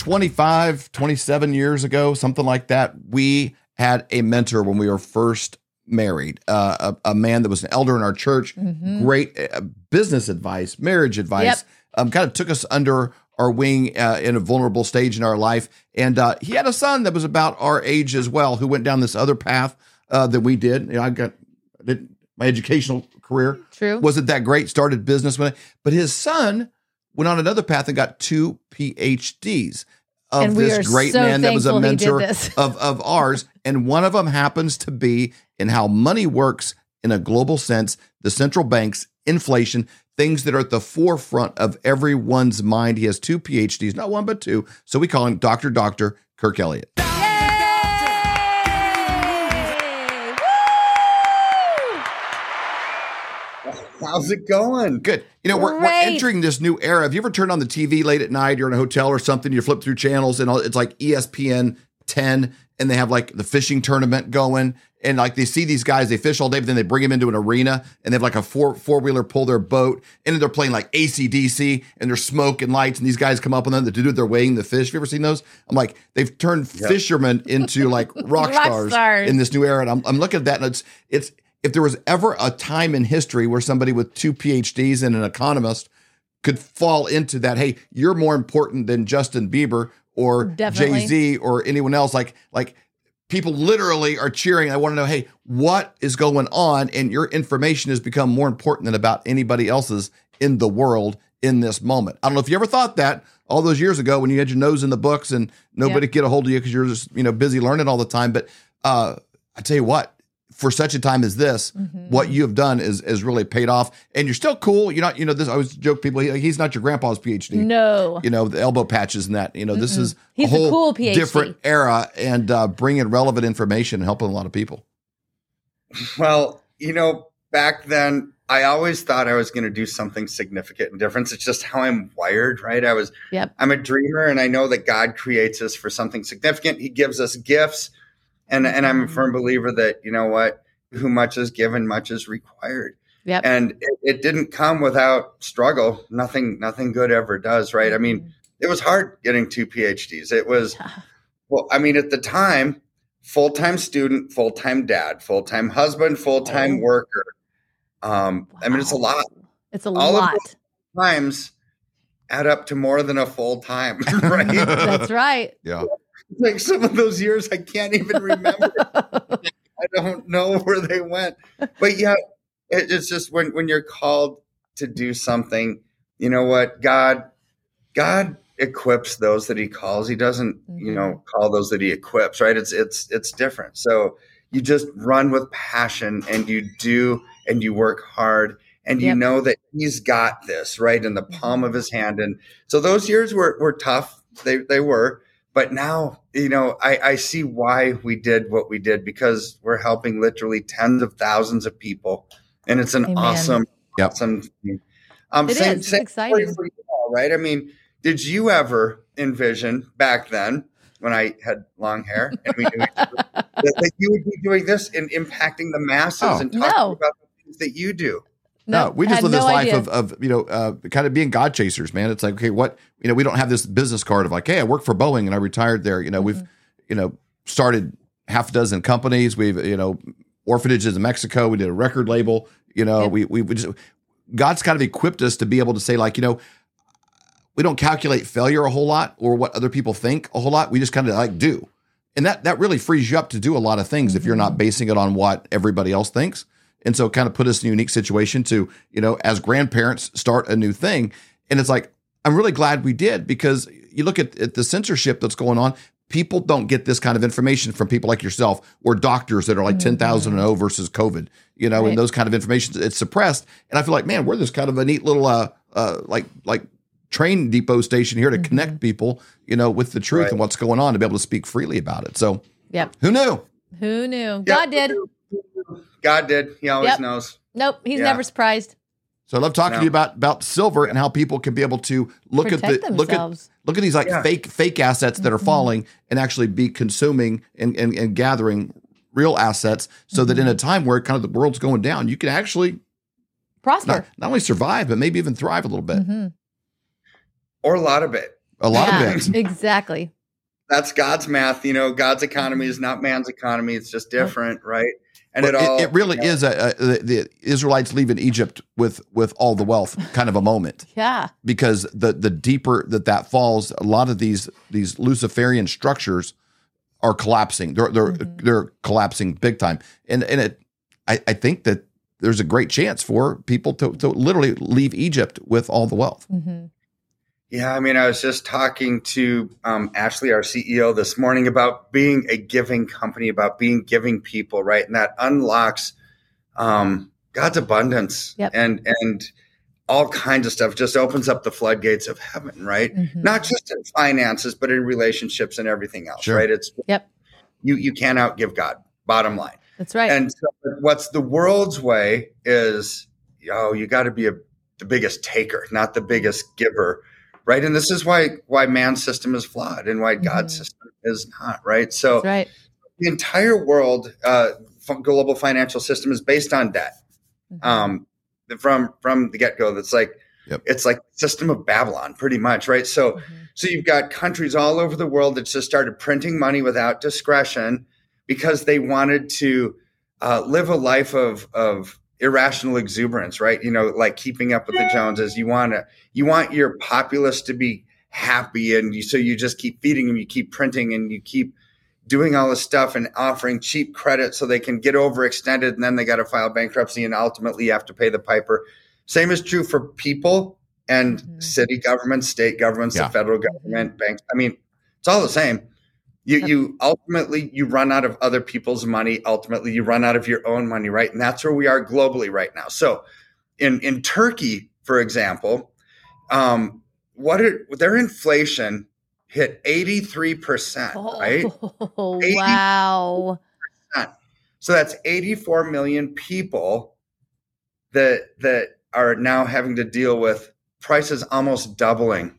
think 25, 27 years ago, something like that, we had a mentor when we were first married, uh, a, a, man that was an elder in our church, mm-hmm. great uh, business advice, marriage advice, yep. um, kind of took us under our wing uh, in a vulnerable stage in our life. And uh, he had a son that was about our age as well, who went down this other path uh, that we did. You know, I got did, my educational career True. wasn't that great. Started business but his son went on another path and got two PhDs of this great so man that was a mentor of, of ours. And one of them happens to be in how money works in a global sense, the central banks, inflation, things that are at the forefront of everyone's mind. He has two PhDs, not one, but two. So we call him Dr. Dr. Kirk Elliott. How's it going? Good. You know, we're, we're, entering this new era. Have you ever turned on the TV late at night? You're in a hotel or something. You flip through channels, and it's like ESPN 10, and they have like the fishing tournament going, and like they see these guys, they fish all day, but then they bring them into an arena, and they have like a four four wheeler pull their boat, and they're playing like ACDC, and there's smoke and lights, and these guys come up on them to do they're weighing the fish. Have you ever seen those? I'm like, they've turned yep. fishermen into like rock, rock stars, stars, in this new era, and I'm, I'm looking at that, and it's it's if there was ever a time in history where somebody with two PhDs and an economist could fall into that, hey, you're more important than Justin Bieber or Jay Z or anyone else. Like, like people literally are cheering. I want to know, hey, what is going on? And your information has become more important than about anybody else's in the world in this moment. I don't know if you ever thought that all those years ago when you had your nose in the books and nobody yep. get a hold of you because you're just you know busy learning all the time. But uh, I tell you what, for such a time as this, mm-hmm. what you have done is is really paid off, and you're still cool. You're not, you know, this. I always joke people. He, he's not your grandpa's PhD. No, you know the elbow patches and that. You know, Mm-mm. this is he's a whole cool PhD. different era and uh, bringing relevant information and helping a lot of people. Well, you know, back then I always thought I was going to do something significant and different. It's just how I'm wired, right? I was, yep. I'm a dreamer, and I know that God creates us for something significant. He gives us gifts and and I'm a firm mm-hmm. believer that you know what, who much is given, much is required. Yep. And it, it didn't come without struggle. Nothing nothing good ever does, right? I mean, mm-hmm. it was hard getting two PhDs. It was well, I mean, at the time, full time student, full time dad, full time husband, full time oh. worker. Um, wow. I mean, it's a lot. It's a All lot. times add up to more than a full time, right? That's right. Yeah like some of those years I can't even remember. I don't know where they went. But yeah, it, it's just when when you're called to do something, you know what? God God equips those that he calls. He doesn't, mm-hmm. you know, mm-hmm. call those that he equips, right? It's it's it's different. So you just run with passion and you do and you work hard and yep. you know that he's got this right in the palm of mm-hmm. his hand. And so those years were were tough. They they were but now you know I, I, see why we did what we did because we're helping literally tens of thousands of people and it's an Amen. awesome yep. awesome thing. um it same, is. Same exciting for you all, right i mean did you ever envision back then when i had long hair and we knew that, that you would be doing this and impacting the masses oh, and talking no. about the things that you do no, we just live no this life of, of, you know, uh, kind of being God chasers, man. It's like, okay, what, you know, we don't have this business card of like, hey, I work for Boeing and I retired there. You know, mm-hmm. we've, you know, started half a dozen companies. We've, you know, orphanages in Mexico. We did a record label. You know, we, we, we just, God's kind of equipped us to be able to say, like, you know, we don't calculate failure a whole lot or what other people think a whole lot. We just kind of like do. And that, that really frees you up to do a lot of things mm-hmm. if you're not mm-hmm. basing it on what everybody else thinks. And so kind of put us in a unique situation to, you know, as grandparents start a new thing. And it's like, I'm really glad we did because you look at, at the censorship that's going on, people don't get this kind of information from people like yourself or doctors that are like mm-hmm. 10,000 and 0 versus COVID, you know, right. and those kind of information, it's suppressed. And I feel like, man, we're this kind of a neat little, uh, uh, like, like train depot station here to mm-hmm. connect people, you know, with the truth right. and what's going on to be able to speak freely about it. So, yep. Who knew? Who knew? God did. God did. He always yep. knows. Nope, he's yeah. never surprised. So I love talking no. to you about about silver and how people can be able to look Protect at the themselves. look at look at these like yeah. fake fake assets that are mm-hmm. falling and actually be consuming and, and, and gathering real assets so mm-hmm. that in a mm-hmm. time where kind of the world's going down, you can actually prosper. Not, not only survive, but maybe even thrive a little bit. Mm-hmm. Or a lot of it. A lot yeah, of it. Exactly. That's God's math. You know, God's economy is not man's economy. It's just different, right? And it, all, it, really you know, is a, a, the Israelites leaving Egypt with with all the wealth kind of a moment. yeah. Because the the deeper that that falls, a lot of these these Luciferian structures are collapsing. They're they're mm-hmm. they're collapsing big time. And and it I, I think that there's a great chance for people to to literally leave Egypt with all the wealth. Mm-hmm. Yeah, I mean, I was just talking to um, Ashley, our CEO, this morning about being a giving company, about being giving people, right? And that unlocks um, God's abundance yep. and and all kinds of stuff. Just opens up the floodgates of heaven, right? Mm-hmm. Not just in finances, but in relationships and everything else, sure. right? It's yep. You you can't outgive God. Bottom line. That's right. And so what's the world's way is, oh, you got to be a, the biggest taker, not the biggest giver right? And this is why why man's system is flawed and why God's mm-hmm. system is not, right? So right. the entire world uh, global financial system is based on debt. Mm-hmm. Um, from from the get go, that's like yep. it's like system of Babylon, pretty much, right? So mm-hmm. so you've got countries all over the world that just started printing money without discretion because they wanted to uh, live a life of of irrational exuberance, right? You know, like keeping up with the Joneses. You want to, you want your populace to be happy, and you, so you just keep feeding them, you keep printing, and you keep doing all this stuff and offering cheap credit so they can get overextended, and then they got to file bankruptcy, and ultimately you have to pay the piper. Same is true for people and mm-hmm. city governments, state governments, yeah. the federal government, banks. I mean, it's all the same you you ultimately you run out of other people's money. Ultimately you run out of your own money right? And that's where we are globally right now. So in in turkey for example um what are, their inflation hit 83% oh, right? Wow. So that's 84 million people that that are now having to deal with prices almost doubling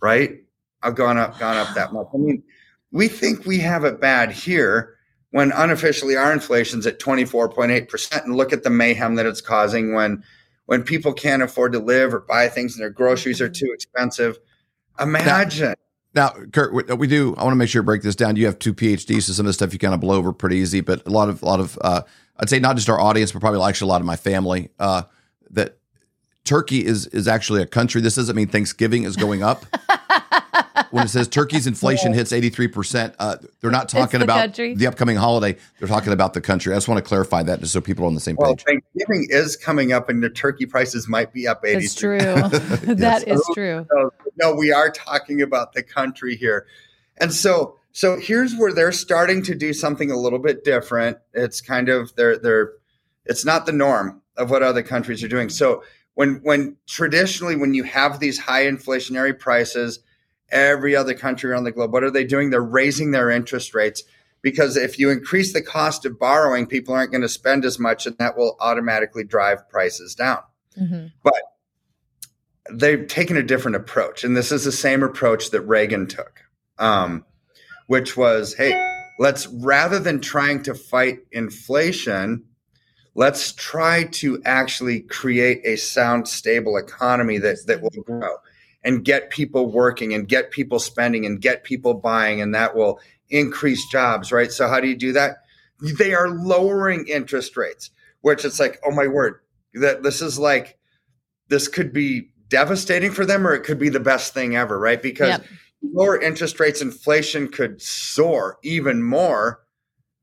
right? I've gone up gone up that much. I mean we think we have it bad here when unofficially our inflation's at 24.8% and look at the mayhem that it's causing when when people can't afford to live or buy things and their groceries are too expensive. Imagine. Now, now Kirk we do i want to make sure to break this down. You have two phds so some of the stuff you kind of blow over pretty easy but a lot of a lot of uh, i'd say not just our audience but probably actually a lot of my family uh, that turkey is is actually a country. This doesn't mean thanksgiving is going up when it says Turkey's inflation hits 83%, uh, they're not talking the about country. the upcoming holiday. They're talking about the country. I just want to clarify that just so people are on the same well, page. Thanksgiving is coming up and the turkey prices might be up 80 That's true. That is true. So, no, we are talking about the country here. And so so here's where they're starting to do something a little bit different. It's kind of they're they're it's not the norm of what other countries are doing. So when when traditionally when you have these high inflationary prices, every other country around the globe. What are they doing? They're raising their interest rates because if you increase the cost of borrowing, people aren't going to spend as much, and that will automatically drive prices down. Mm-hmm. But they've taken a different approach, and this is the same approach that Reagan took, um, which was, hey, let's rather than trying to fight inflation, let's try to actually create a sound, stable economy that that will grow and get people working and get people spending and get people buying and that will increase jobs right so how do you do that they are lowering interest rates which it's like oh my word that this is like this could be devastating for them or it could be the best thing ever right because yep. lower interest rates inflation could soar even more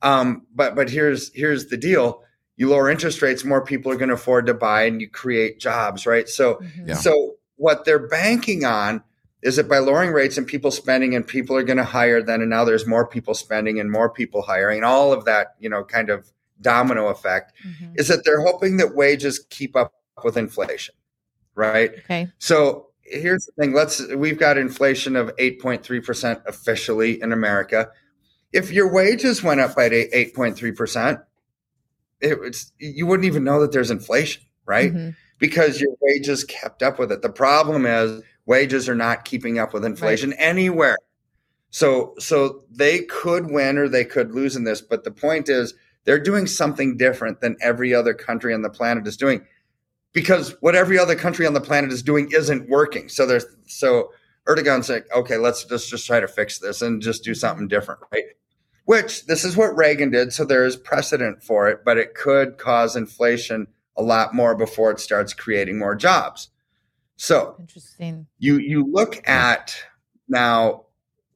um, but but here's here's the deal you lower interest rates more people are going to afford to buy and you create jobs right so mm-hmm. yeah. so what they're banking on is that by lowering rates and people spending and people are going to hire then and now there's more people spending and more people hiring and all of that you know kind of domino effect mm-hmm. is that they're hoping that wages keep up with inflation right? Okay. So here's the thing let's we've got inflation of 8.3% officially in america. If your wages went up by 8.3% it was you wouldn't even know that there's inflation right? Mm-hmm because your wages kept up with it. The problem is wages are not keeping up with inflation right. anywhere. So so they could win or they could lose in this, but the point is they're doing something different than every other country on the planet is doing because what every other country on the planet is doing isn't working. So there's so Erdogan's like, okay, let's let's just try to fix this and just do something different, right? Which this is what Reagan did, so there is precedent for it, but it could cause inflation a lot more before it starts creating more jobs. So interesting. You you look at now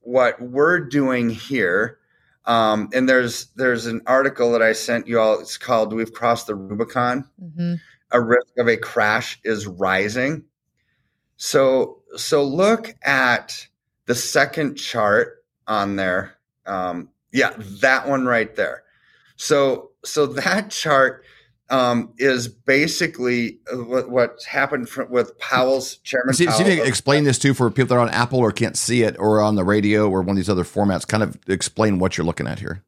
what we're doing here, um, and there's there's an article that I sent you all. It's called "We've Crossed the Rubicon." Mm-hmm. A risk of a crash is rising. So so look at the second chart on there. Um, yeah, that one right there. So so that chart um, is basically uh, what, what happened with Powell's chairman. See, Powell. see if you explain this too for people that are on Apple or can't see it or on the radio or one of these other formats. Kind of explain what you're looking at here.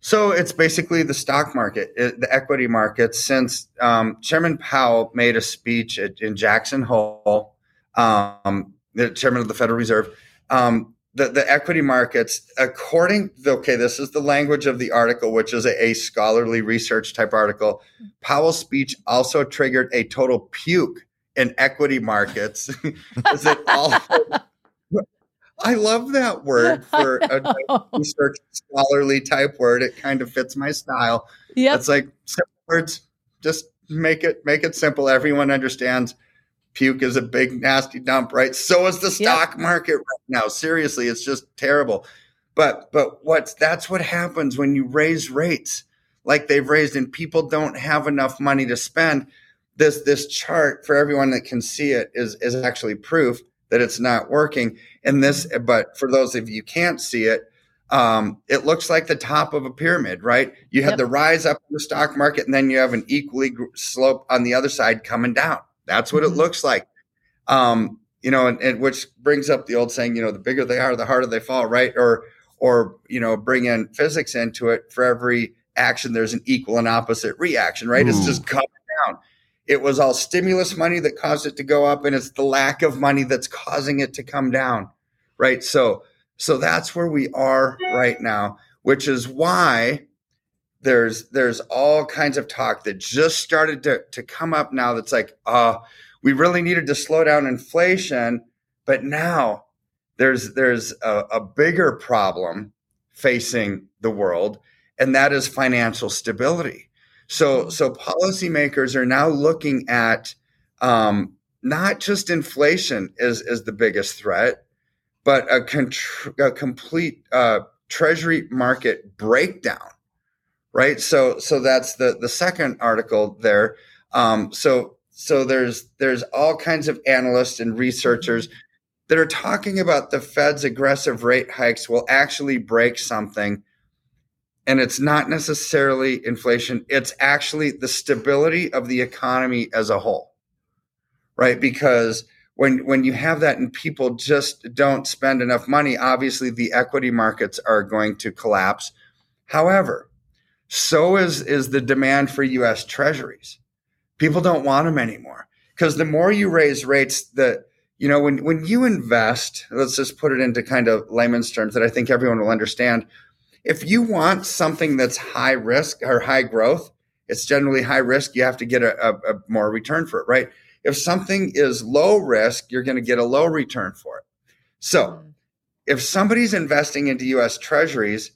So it's basically the stock market, it, the equity market. Since um, Chairman Powell made a speech at, in Jackson Hole, um, the chairman of the Federal Reserve, um, the, the equity markets, according, okay, this is the language of the article, which is a, a scholarly research type article. Powell's speech also triggered a total puke in equity markets. is it all? I love that word for a research scholarly type word. It kind of fits my style. Yeah, it's like simple words. Just make it make it simple. Everyone understands puke is a big nasty dump, right? So is the stock yep. market right now. Seriously, it's just terrible. But but what's that's what happens when you raise rates like they've raised and people don't have enough money to spend. This this chart for everyone that can see it is is actually proof that it's not working. And this, but for those of you can't see it, um, it looks like the top of a pyramid, right? You have yep. the rise up in the stock market, and then you have an equally slope on the other side coming down. That's what mm-hmm. it looks like. Um, you know, and, and, which brings up the old saying, you know, the bigger they are, the harder they fall, right? Or, or, you know, bring in physics into it. For every action, there's an equal and opposite reaction, right? Ooh. It's just coming down. It was all stimulus money that caused it to go up, and it's the lack of money that's causing it to come down, right? So, so that's where we are right now, which is why there's there's all kinds of talk that just started to, to come up now that's like uh we really needed to slow down inflation but now there's there's a, a bigger problem facing the world and that is financial stability. So so policymakers are now looking at um, not just inflation is is the biggest threat but a, contr- a complete uh, treasury market breakdown right? So so that's the the second article there. Um, so so there's there's all kinds of analysts and researchers that are talking about the Fed's aggressive rate hikes will actually break something. And it's not necessarily inflation, it's actually the stability of the economy as a whole. Right? Because when when you have that and people just don't spend enough money, obviously the equity markets are going to collapse. However, so is is the demand for US treasuries. People don't want them anymore because the more you raise rates the you know when when you invest, let's just put it into kind of layman's terms that I think everyone will understand. If you want something that's high risk or high growth, it's generally high risk. You have to get a, a, a more return for it, right? If something is low risk, you're going to get a low return for it. So, hmm. if somebody's investing into US treasuries,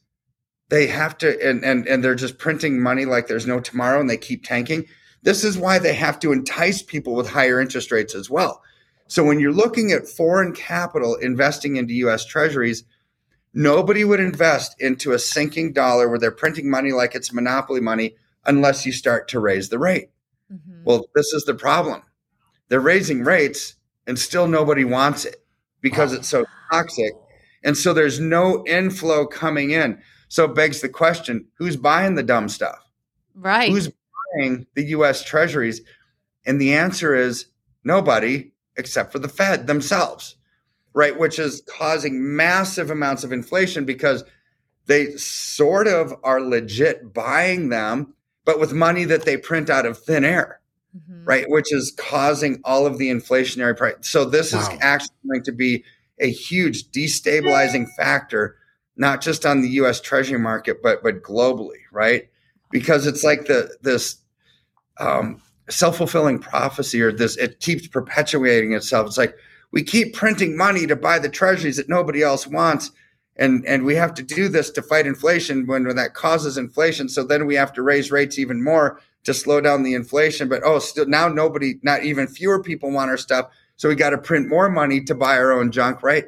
they have to and, and and they're just printing money like there's no tomorrow and they keep tanking. This is why they have to entice people with higher interest rates as well. So when you're looking at foreign capital investing into us treasuries nobody would invest into a sinking dollar where they're printing money like it's monopoly money unless you start to raise the rate. Mm-hmm. well this is the problem. They're raising rates and still nobody wants it because wow. it's so toxic. And so there's no inflow coming in so it begs the question who's buying the dumb stuff? Right. Who's buying the US treasuries? And the answer is nobody except for the Fed themselves, right? Which is causing massive amounts of inflation because they sort of are legit buying them, but with money that they print out of thin air, mm-hmm. right? Which is causing all of the inflationary price. So this wow. is actually going to be a huge destabilizing factor not just on the U.S. Treasury market, but but globally, right? Because it's like the this um, self fulfilling prophecy, or this it keeps perpetuating itself. It's like we keep printing money to buy the treasuries that nobody else wants. And, and we have to do this to fight inflation when, when that causes inflation. So then we have to raise rates even more to slow down the inflation. But oh, still now nobody, not even fewer people want our stuff. So we got to print more money to buy our own junk, right?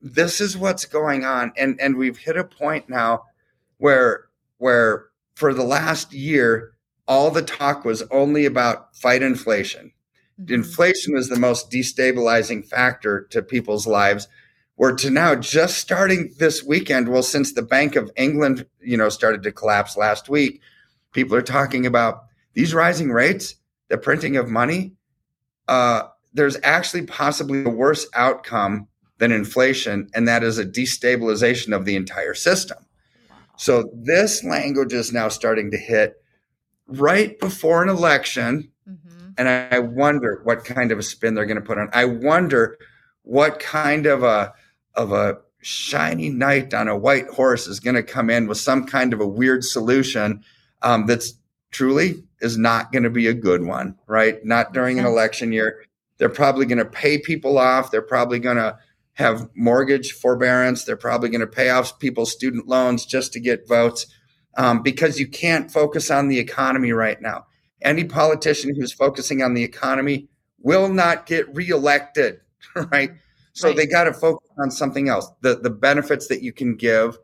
This is what's going on. And and we've hit a point now where where for the last year, all the talk was only about fight inflation. Mm-hmm. Inflation was the most destabilizing factor to people's lives. We're to now just starting this weekend. Well, since the Bank of England, you know, started to collapse last week, people are talking about these rising rates, the printing of money. Uh, there's actually possibly a worse outcome than inflation, and that is a destabilization of the entire system. So this language is now starting to hit right before an election. Mm-hmm. And I wonder what kind of a spin they're going to put on. I wonder what kind of a of a shiny knight on a white horse is going to come in with some kind of a weird solution um, that's truly is not going to be a good one, right? Not during an election year. They're probably going to pay people off. They're probably going to have mortgage forbearance. They're probably going to pay off people's student loans just to get votes um, because you can't focus on the economy right now. Any politician who's focusing on the economy will not get reelected, right? So right. they got to focus on something else. The the benefits that you can give,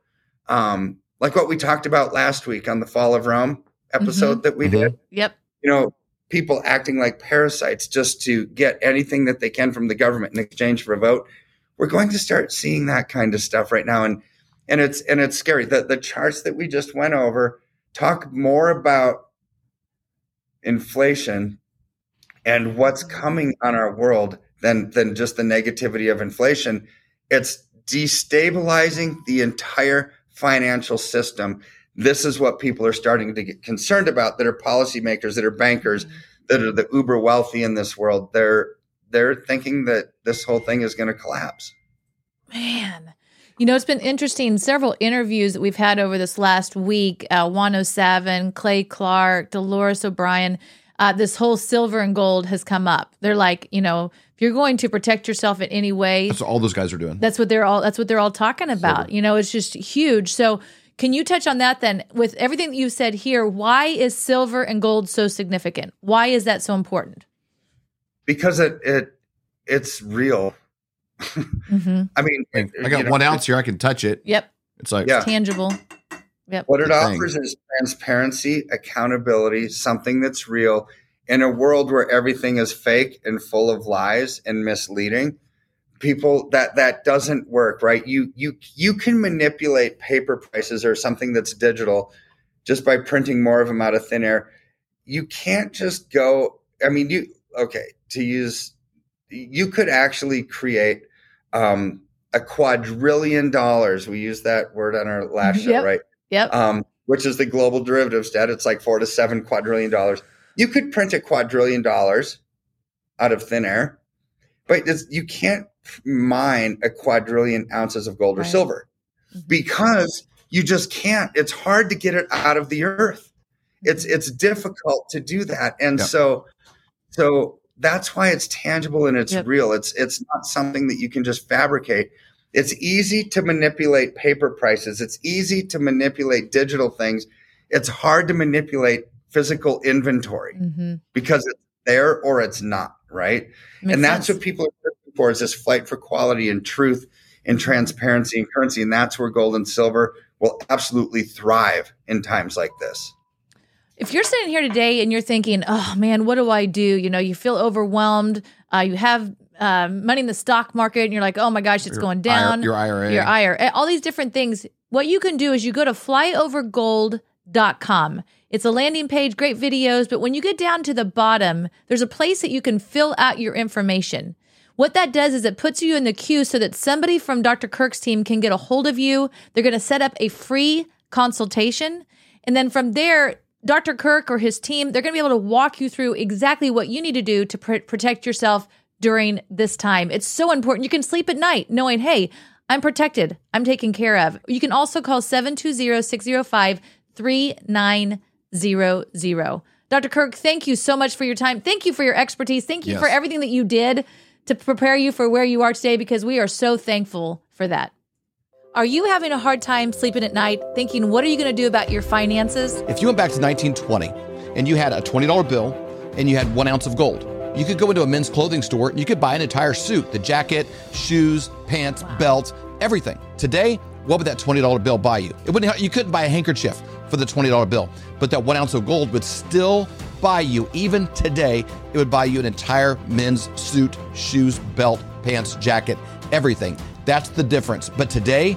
um, like what we talked about last week on the Fall of Rome episode mm-hmm. that we mm-hmm. did. Yep. You know, people acting like parasites just to get anything that they can from the government in exchange for a vote we're going to start seeing that kind of stuff right now. And and it's and it's scary. The the charts that we just went over talk more about inflation and what's coming on our world than than just the negativity of inflation. It's destabilizing the entire financial system. This is what people are starting to get concerned about that are policymakers that are bankers mm-hmm. that are the uber wealthy in this world. They're they're thinking that this whole thing is going to collapse. Man. You know, it's been interesting. Several interviews that we've had over this last week uh, Juan O'Savin, Clay Clark, Dolores O'Brien, uh, this whole silver and gold has come up. They're like, you know, if you're going to protect yourself in any way, that's all those guys are doing. That's what they're all. That's what they're all talking about. Silver. You know, it's just huge. So, can you touch on that then? With everything that you said here, why is silver and gold so significant? Why is that so important? Because it it it's real. mm-hmm. I mean, I got one know, ounce here. I can touch it. Yep. It's like yeah. tangible. Yep. What it offers is transparency, accountability, something that's real in a world where everything is fake and full of lies and misleading. People that that doesn't work, right? You you you can manipulate paper prices or something that's digital just by printing more of them out of thin air. You can't just go. I mean, you okay to use you could actually create um, a quadrillion dollars. We used that word on our last show, yep. right? Yep. Um, which is the global derivatives debt. It's like four to seven quadrillion dollars. You could print a quadrillion dollars out of thin air, but you can't mine a quadrillion ounces of gold right. or silver mm-hmm. because you just can't. It's hard to get it out of the earth. It's mm-hmm. it's difficult to do that, and yep. so so that's why it's tangible and it's yep. real. It's it's not something that you can just fabricate. It's easy to manipulate paper prices. It's easy to manipulate digital things. It's hard to manipulate physical inventory mm-hmm. because it's there or it's not, right? Makes and that's sense. what people are looking for is this flight for quality and truth and transparency and currency. And that's where gold and silver will absolutely thrive in times like this. If you're sitting here today and you're thinking, oh man, what do I do? You know, you feel overwhelmed. Uh, you have uh, money in the stock market and you're like, oh my gosh, it's your going down. your IRA. Your IRA. All these different things. What you can do is you go to flyovergold.com. It's a landing page, great videos, but when you get down to the bottom, there's a place that you can fill out your information. What that does is it puts you in the queue so that somebody from Dr. Kirk's team can get a hold of you. They're going to set up a free consultation. And then from there, Dr. Kirk or his team, they're going to be able to walk you through exactly what you need to do to pr- protect yourself during this time. It's so important. You can sleep at night knowing, hey, I'm protected, I'm taken care of. You can also call 720 605 3900. Dr. Kirk, thank you so much for your time. Thank you for your expertise. Thank you yes. for everything that you did to prepare you for where you are today because we are so thankful for that. Are you having a hard time sleeping at night thinking, what are you going to do about your finances? If you went back to 1920 and you had a $20 bill and you had one ounce of gold, you could go into a men's clothing store and you could buy an entire suit the jacket, shoes, pants, wow. belt, everything. Today, what would that $20 bill buy you? It wouldn't, you couldn't buy a handkerchief for the $20 bill, but that one ounce of gold would still buy you, even today, it would buy you an entire men's suit, shoes, belt, pants, jacket, everything. That's the difference. But today,